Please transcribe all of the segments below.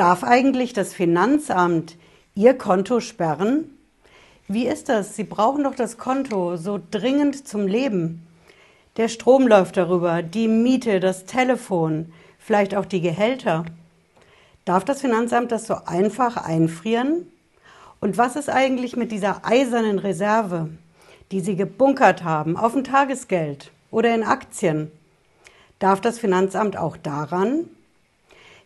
Darf eigentlich das Finanzamt Ihr Konto sperren? Wie ist das? Sie brauchen doch das Konto so dringend zum Leben. Der Strom läuft darüber, die Miete, das Telefon, vielleicht auch die Gehälter. Darf das Finanzamt das so einfach einfrieren? Und was ist eigentlich mit dieser eisernen Reserve, die Sie gebunkert haben auf ein Tagesgeld oder in Aktien? Darf das Finanzamt auch daran?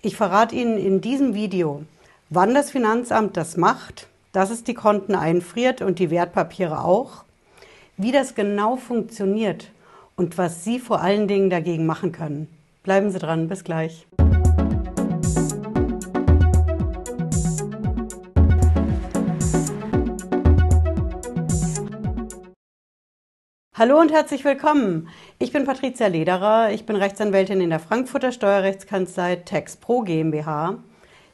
Ich verrate Ihnen in diesem Video, wann das Finanzamt das macht, dass es die Konten einfriert und die Wertpapiere auch, wie das genau funktioniert und was Sie vor allen Dingen dagegen machen können. Bleiben Sie dran, bis gleich. Hallo und herzlich willkommen. Ich bin Patricia Lederer. Ich bin Rechtsanwältin in der Frankfurter Steuerrechtskanzlei TaxPro GmbH.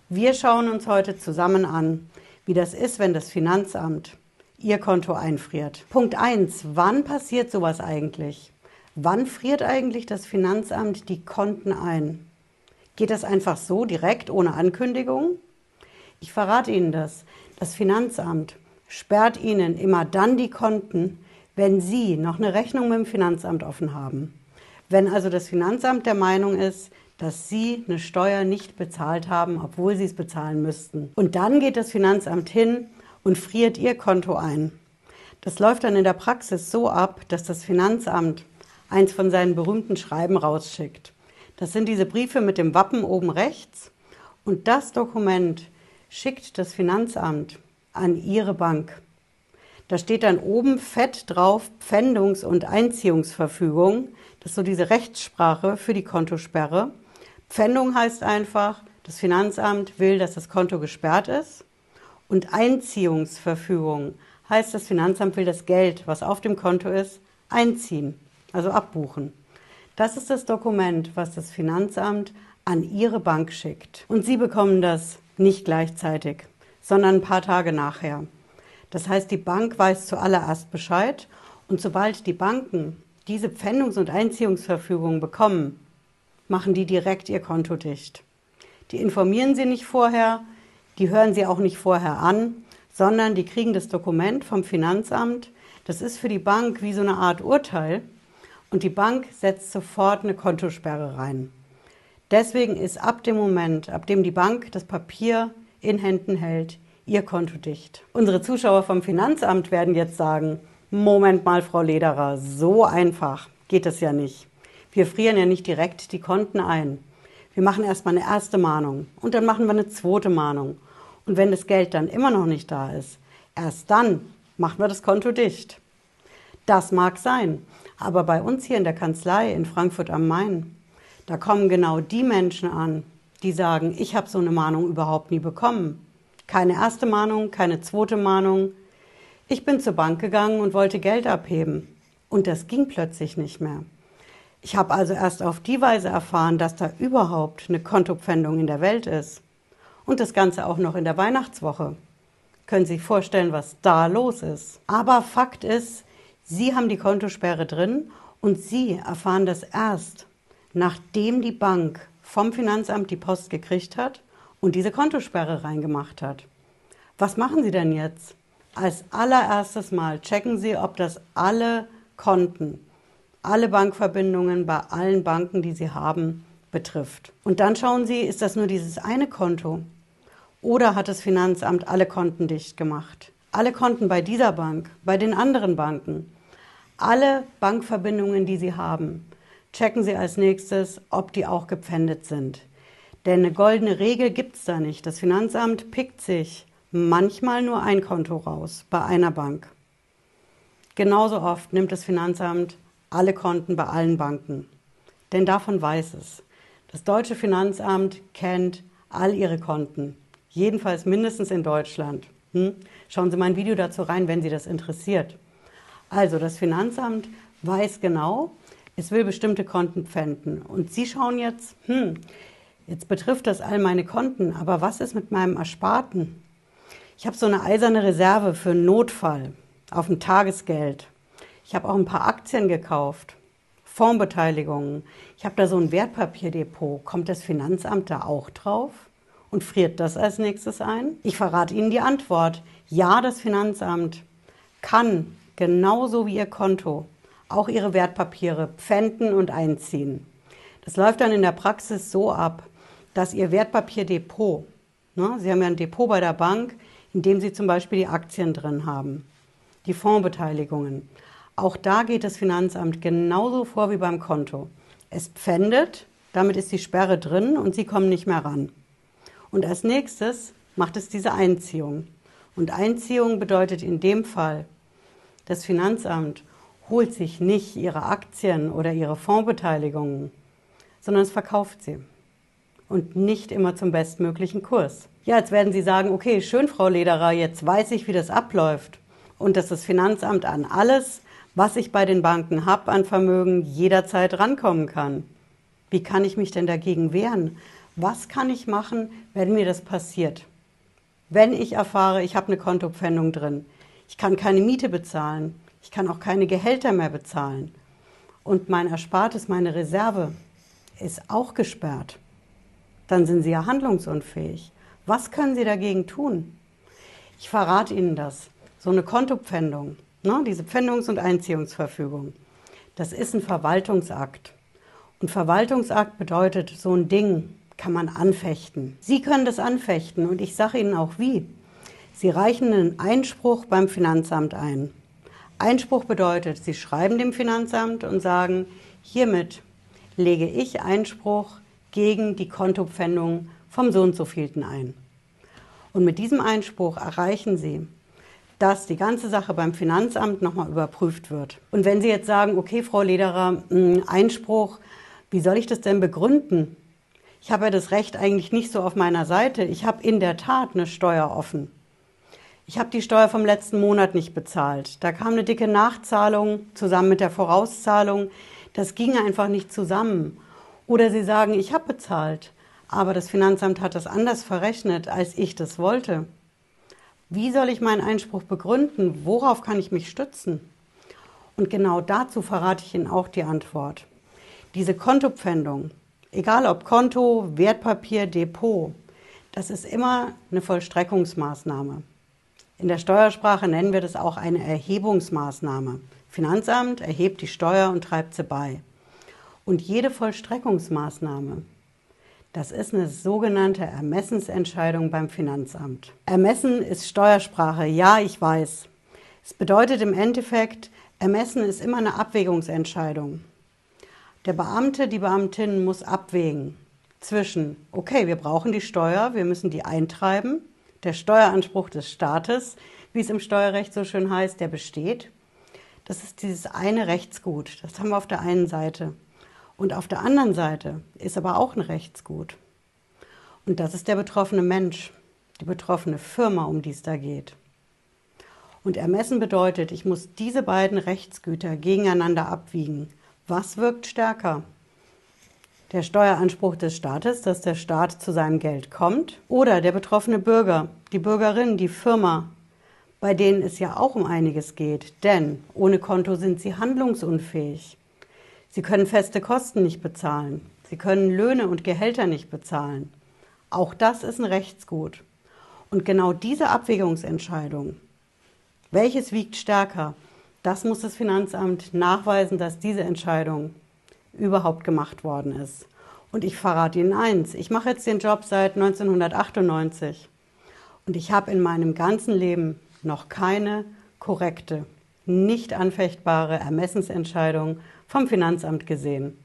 Wir schauen uns heute zusammen an, wie das ist, wenn das Finanzamt Ihr Konto einfriert. Punkt 1. Wann passiert sowas eigentlich? Wann friert eigentlich das Finanzamt die Konten ein? Geht das einfach so direkt ohne Ankündigung? Ich verrate Ihnen das. Das Finanzamt sperrt Ihnen immer dann die Konten, wenn Sie noch eine Rechnung mit dem Finanzamt offen haben, wenn also das Finanzamt der Meinung ist, dass Sie eine Steuer nicht bezahlt haben, obwohl Sie es bezahlen müssten. Und dann geht das Finanzamt hin und friert Ihr Konto ein. Das läuft dann in der Praxis so ab, dass das Finanzamt eins von seinen berühmten Schreiben rausschickt. Das sind diese Briefe mit dem Wappen oben rechts und das Dokument schickt das Finanzamt an Ihre Bank. Da steht dann oben fett drauf Pfändungs- und Einziehungsverfügung. Das ist so diese Rechtssprache für die Kontosperre. Pfändung heißt einfach, das Finanzamt will, dass das Konto gesperrt ist. Und Einziehungsverfügung heißt, das Finanzamt will das Geld, was auf dem Konto ist, einziehen, also abbuchen. Das ist das Dokument, was das Finanzamt an Ihre Bank schickt. Und Sie bekommen das nicht gleichzeitig, sondern ein paar Tage nachher. Das heißt, die Bank weiß zuallererst Bescheid und sobald die Banken diese Pfändungs- und Einziehungsverfügung bekommen, machen die direkt ihr Konto dicht. Die informieren sie nicht vorher, die hören sie auch nicht vorher an, sondern die kriegen das Dokument vom Finanzamt. Das ist für die Bank wie so eine Art Urteil und die Bank setzt sofort eine Kontosperre rein. Deswegen ist ab dem Moment, ab dem die Bank das Papier in Händen hält, Ihr Konto dicht. Unsere Zuschauer vom Finanzamt werden jetzt sagen, Moment mal, Frau Lederer, so einfach geht es ja nicht. Wir frieren ja nicht direkt die Konten ein. Wir machen erstmal eine erste Mahnung und dann machen wir eine zweite Mahnung. Und wenn das Geld dann immer noch nicht da ist, erst dann machen wir das Konto dicht. Das mag sein, aber bei uns hier in der Kanzlei in Frankfurt am Main, da kommen genau die Menschen an, die sagen, ich habe so eine Mahnung überhaupt nie bekommen. Keine erste Mahnung, keine zweite Mahnung. Ich bin zur Bank gegangen und wollte Geld abheben. Und das ging plötzlich nicht mehr. Ich habe also erst auf die Weise erfahren, dass da überhaupt eine Kontopfändung in der Welt ist. Und das Ganze auch noch in der Weihnachtswoche. Können Sie sich vorstellen, was da los ist. Aber Fakt ist, Sie haben die Kontosperre drin und Sie erfahren das erst, nachdem die Bank vom Finanzamt die Post gekriegt hat und diese Kontosperre reingemacht hat. Was machen Sie denn jetzt? Als allererstes Mal checken Sie, ob das alle Konten, alle Bankverbindungen bei allen Banken, die Sie haben, betrifft. Und dann schauen Sie, ist das nur dieses eine Konto oder hat das Finanzamt alle Konten dicht gemacht? Alle Konten bei dieser Bank, bei den anderen Banken, alle Bankverbindungen, die Sie haben, checken Sie als nächstes, ob die auch gepfändet sind. Denn eine goldene Regel gibt es da nicht. Das Finanzamt pickt sich manchmal nur ein Konto raus bei einer Bank. Genauso oft nimmt das Finanzamt alle Konten bei allen Banken. Denn davon weiß es. Das deutsche Finanzamt kennt all ihre Konten. Jedenfalls mindestens in Deutschland. Hm? Schauen Sie mein Video dazu rein, wenn Sie das interessiert. Also das Finanzamt weiß genau, es will bestimmte Konten pfänden. Und Sie schauen jetzt, hm, Jetzt betrifft das all meine Konten, aber was ist mit meinem Ersparten? Ich habe so eine eiserne Reserve für einen Notfall auf dem Tagesgeld. Ich habe auch ein paar Aktien gekauft, Fondsbeteiligungen. Ich habe da so ein Wertpapierdepot. Kommt das Finanzamt da auch drauf? und friert das als nächstes ein? Ich verrate Ihnen die Antwort. Ja, das Finanzamt kann genauso wie Ihr Konto auch Ihre Wertpapiere pfänden und einziehen. Das läuft dann in der Praxis so ab, dass Ihr Wertpapierdepot, ne, Sie haben ja ein Depot bei der Bank, in dem Sie zum Beispiel die Aktien drin haben, die Fondsbeteiligungen. Auch da geht das Finanzamt genauso vor wie beim Konto. Es pfändet, damit ist die Sperre drin und Sie kommen nicht mehr ran. Und als nächstes macht es diese Einziehung. Und Einziehung bedeutet in dem Fall, das Finanzamt holt sich nicht ihre Aktien oder ihre Fondsbeteiligungen, sondern es verkauft sie. Und nicht immer zum bestmöglichen Kurs. Ja, jetzt werden Sie sagen, okay, schön, Frau Lederer, jetzt weiß ich, wie das abläuft. Und dass das Finanzamt an alles, was ich bei den Banken habe an Vermögen, jederzeit rankommen kann. Wie kann ich mich denn dagegen wehren? Was kann ich machen, wenn mir das passiert? Wenn ich erfahre, ich habe eine Kontopfändung drin, ich kann keine Miete bezahlen, ich kann auch keine Gehälter mehr bezahlen und mein Erspartes, meine Reserve ist auch gesperrt, dann sind Sie ja handlungsunfähig. Was können Sie dagegen tun? Ich verrate Ihnen das. So eine Kontopfändung, ne, diese Pfändungs- und Einziehungsverfügung, das ist ein Verwaltungsakt. Und Verwaltungsakt bedeutet, so ein Ding kann man anfechten. Sie können das anfechten und ich sage Ihnen auch wie. Sie reichen einen Einspruch beim Finanzamt ein. Einspruch bedeutet, Sie schreiben dem Finanzamt und sagen, hiermit lege ich Einspruch gegen die Kontopfändung vom so und so vielten ein. Und mit diesem Einspruch erreichen Sie, dass die ganze Sache beim Finanzamt nochmal überprüft wird. Und wenn Sie jetzt sagen, okay, Frau Lederer, Einspruch, wie soll ich das denn begründen? Ich habe ja das Recht eigentlich nicht so auf meiner Seite. Ich habe in der Tat eine Steuer offen. Ich habe die Steuer vom letzten Monat nicht bezahlt. Da kam eine dicke Nachzahlung zusammen mit der Vorauszahlung. Das ging einfach nicht zusammen. Oder Sie sagen, ich habe bezahlt, aber das Finanzamt hat das anders verrechnet, als ich das wollte. Wie soll ich meinen Einspruch begründen? Worauf kann ich mich stützen? Und genau dazu verrate ich Ihnen auch die Antwort. Diese Kontopfändung, egal ob Konto, Wertpapier, Depot, das ist immer eine Vollstreckungsmaßnahme. In der Steuersprache nennen wir das auch eine Erhebungsmaßnahme. Finanzamt erhebt die Steuer und treibt sie bei. Und jede Vollstreckungsmaßnahme, das ist eine sogenannte Ermessensentscheidung beim Finanzamt. Ermessen ist Steuersprache, ja, ich weiß. Es bedeutet im Endeffekt, Ermessen ist immer eine Abwägungsentscheidung. Der Beamte, die Beamtin muss abwägen zwischen, okay, wir brauchen die Steuer, wir müssen die eintreiben, der Steueranspruch des Staates, wie es im Steuerrecht so schön heißt, der besteht. Das ist dieses eine Rechtsgut, das haben wir auf der einen Seite. Und auf der anderen Seite ist aber auch ein Rechtsgut. Und das ist der betroffene Mensch, die betroffene Firma, um die es da geht. Und ermessen bedeutet, ich muss diese beiden Rechtsgüter gegeneinander abwiegen. Was wirkt stärker? Der Steueranspruch des Staates, dass der Staat zu seinem Geld kommt, oder der betroffene Bürger, die Bürgerin, die Firma, bei denen es ja auch um einiges geht, denn ohne Konto sind sie handlungsunfähig. Sie können feste Kosten nicht bezahlen, sie können Löhne und Gehälter nicht bezahlen. Auch das ist ein Rechtsgut. Und genau diese Abwägungsentscheidung, welches wiegt stärker, das muss das Finanzamt nachweisen, dass diese Entscheidung überhaupt gemacht worden ist. Und ich verrate Ihnen eins, ich mache jetzt den Job seit 1998 und ich habe in meinem ganzen Leben noch keine korrekte, nicht anfechtbare Ermessensentscheidung vom Finanzamt gesehen.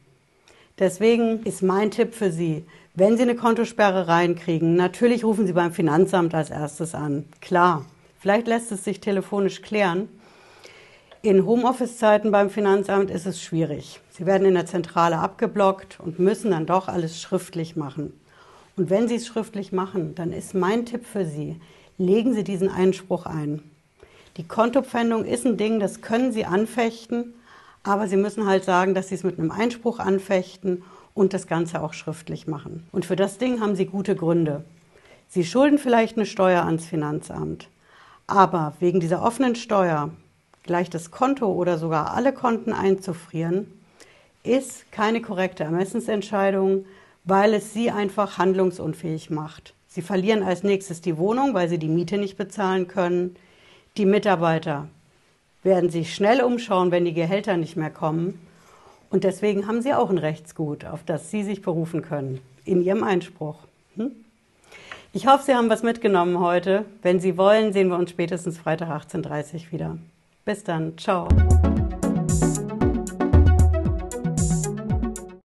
Deswegen ist mein Tipp für Sie, wenn Sie eine Kontosperre reinkriegen, natürlich rufen Sie beim Finanzamt als erstes an. Klar, vielleicht lässt es sich telefonisch klären, in Homeoffice-Zeiten beim Finanzamt ist es schwierig. Sie werden in der Zentrale abgeblockt und müssen dann doch alles schriftlich machen. Und wenn Sie es schriftlich machen, dann ist mein Tipp für Sie, legen Sie diesen Einspruch ein. Die Kontopfändung ist ein Ding, das können Sie anfechten, aber Sie müssen halt sagen, dass Sie es mit einem Einspruch anfechten und das Ganze auch schriftlich machen. Und für das Ding haben Sie gute Gründe. Sie schulden vielleicht eine Steuer ans Finanzamt, aber wegen dieser offenen Steuer gleich das Konto oder sogar alle Konten einzufrieren, ist keine korrekte Ermessensentscheidung, weil es sie einfach handlungsunfähig macht. Sie verlieren als nächstes die Wohnung, weil sie die Miete nicht bezahlen können. Die Mitarbeiter werden sich schnell umschauen, wenn die Gehälter nicht mehr kommen. Und deswegen haben sie auch ein Rechtsgut, auf das sie sich berufen können, in ihrem Einspruch. Hm? Ich hoffe, Sie haben was mitgenommen heute. Wenn Sie wollen, sehen wir uns spätestens Freitag 18.30 Uhr wieder. Bis dann. Ciao.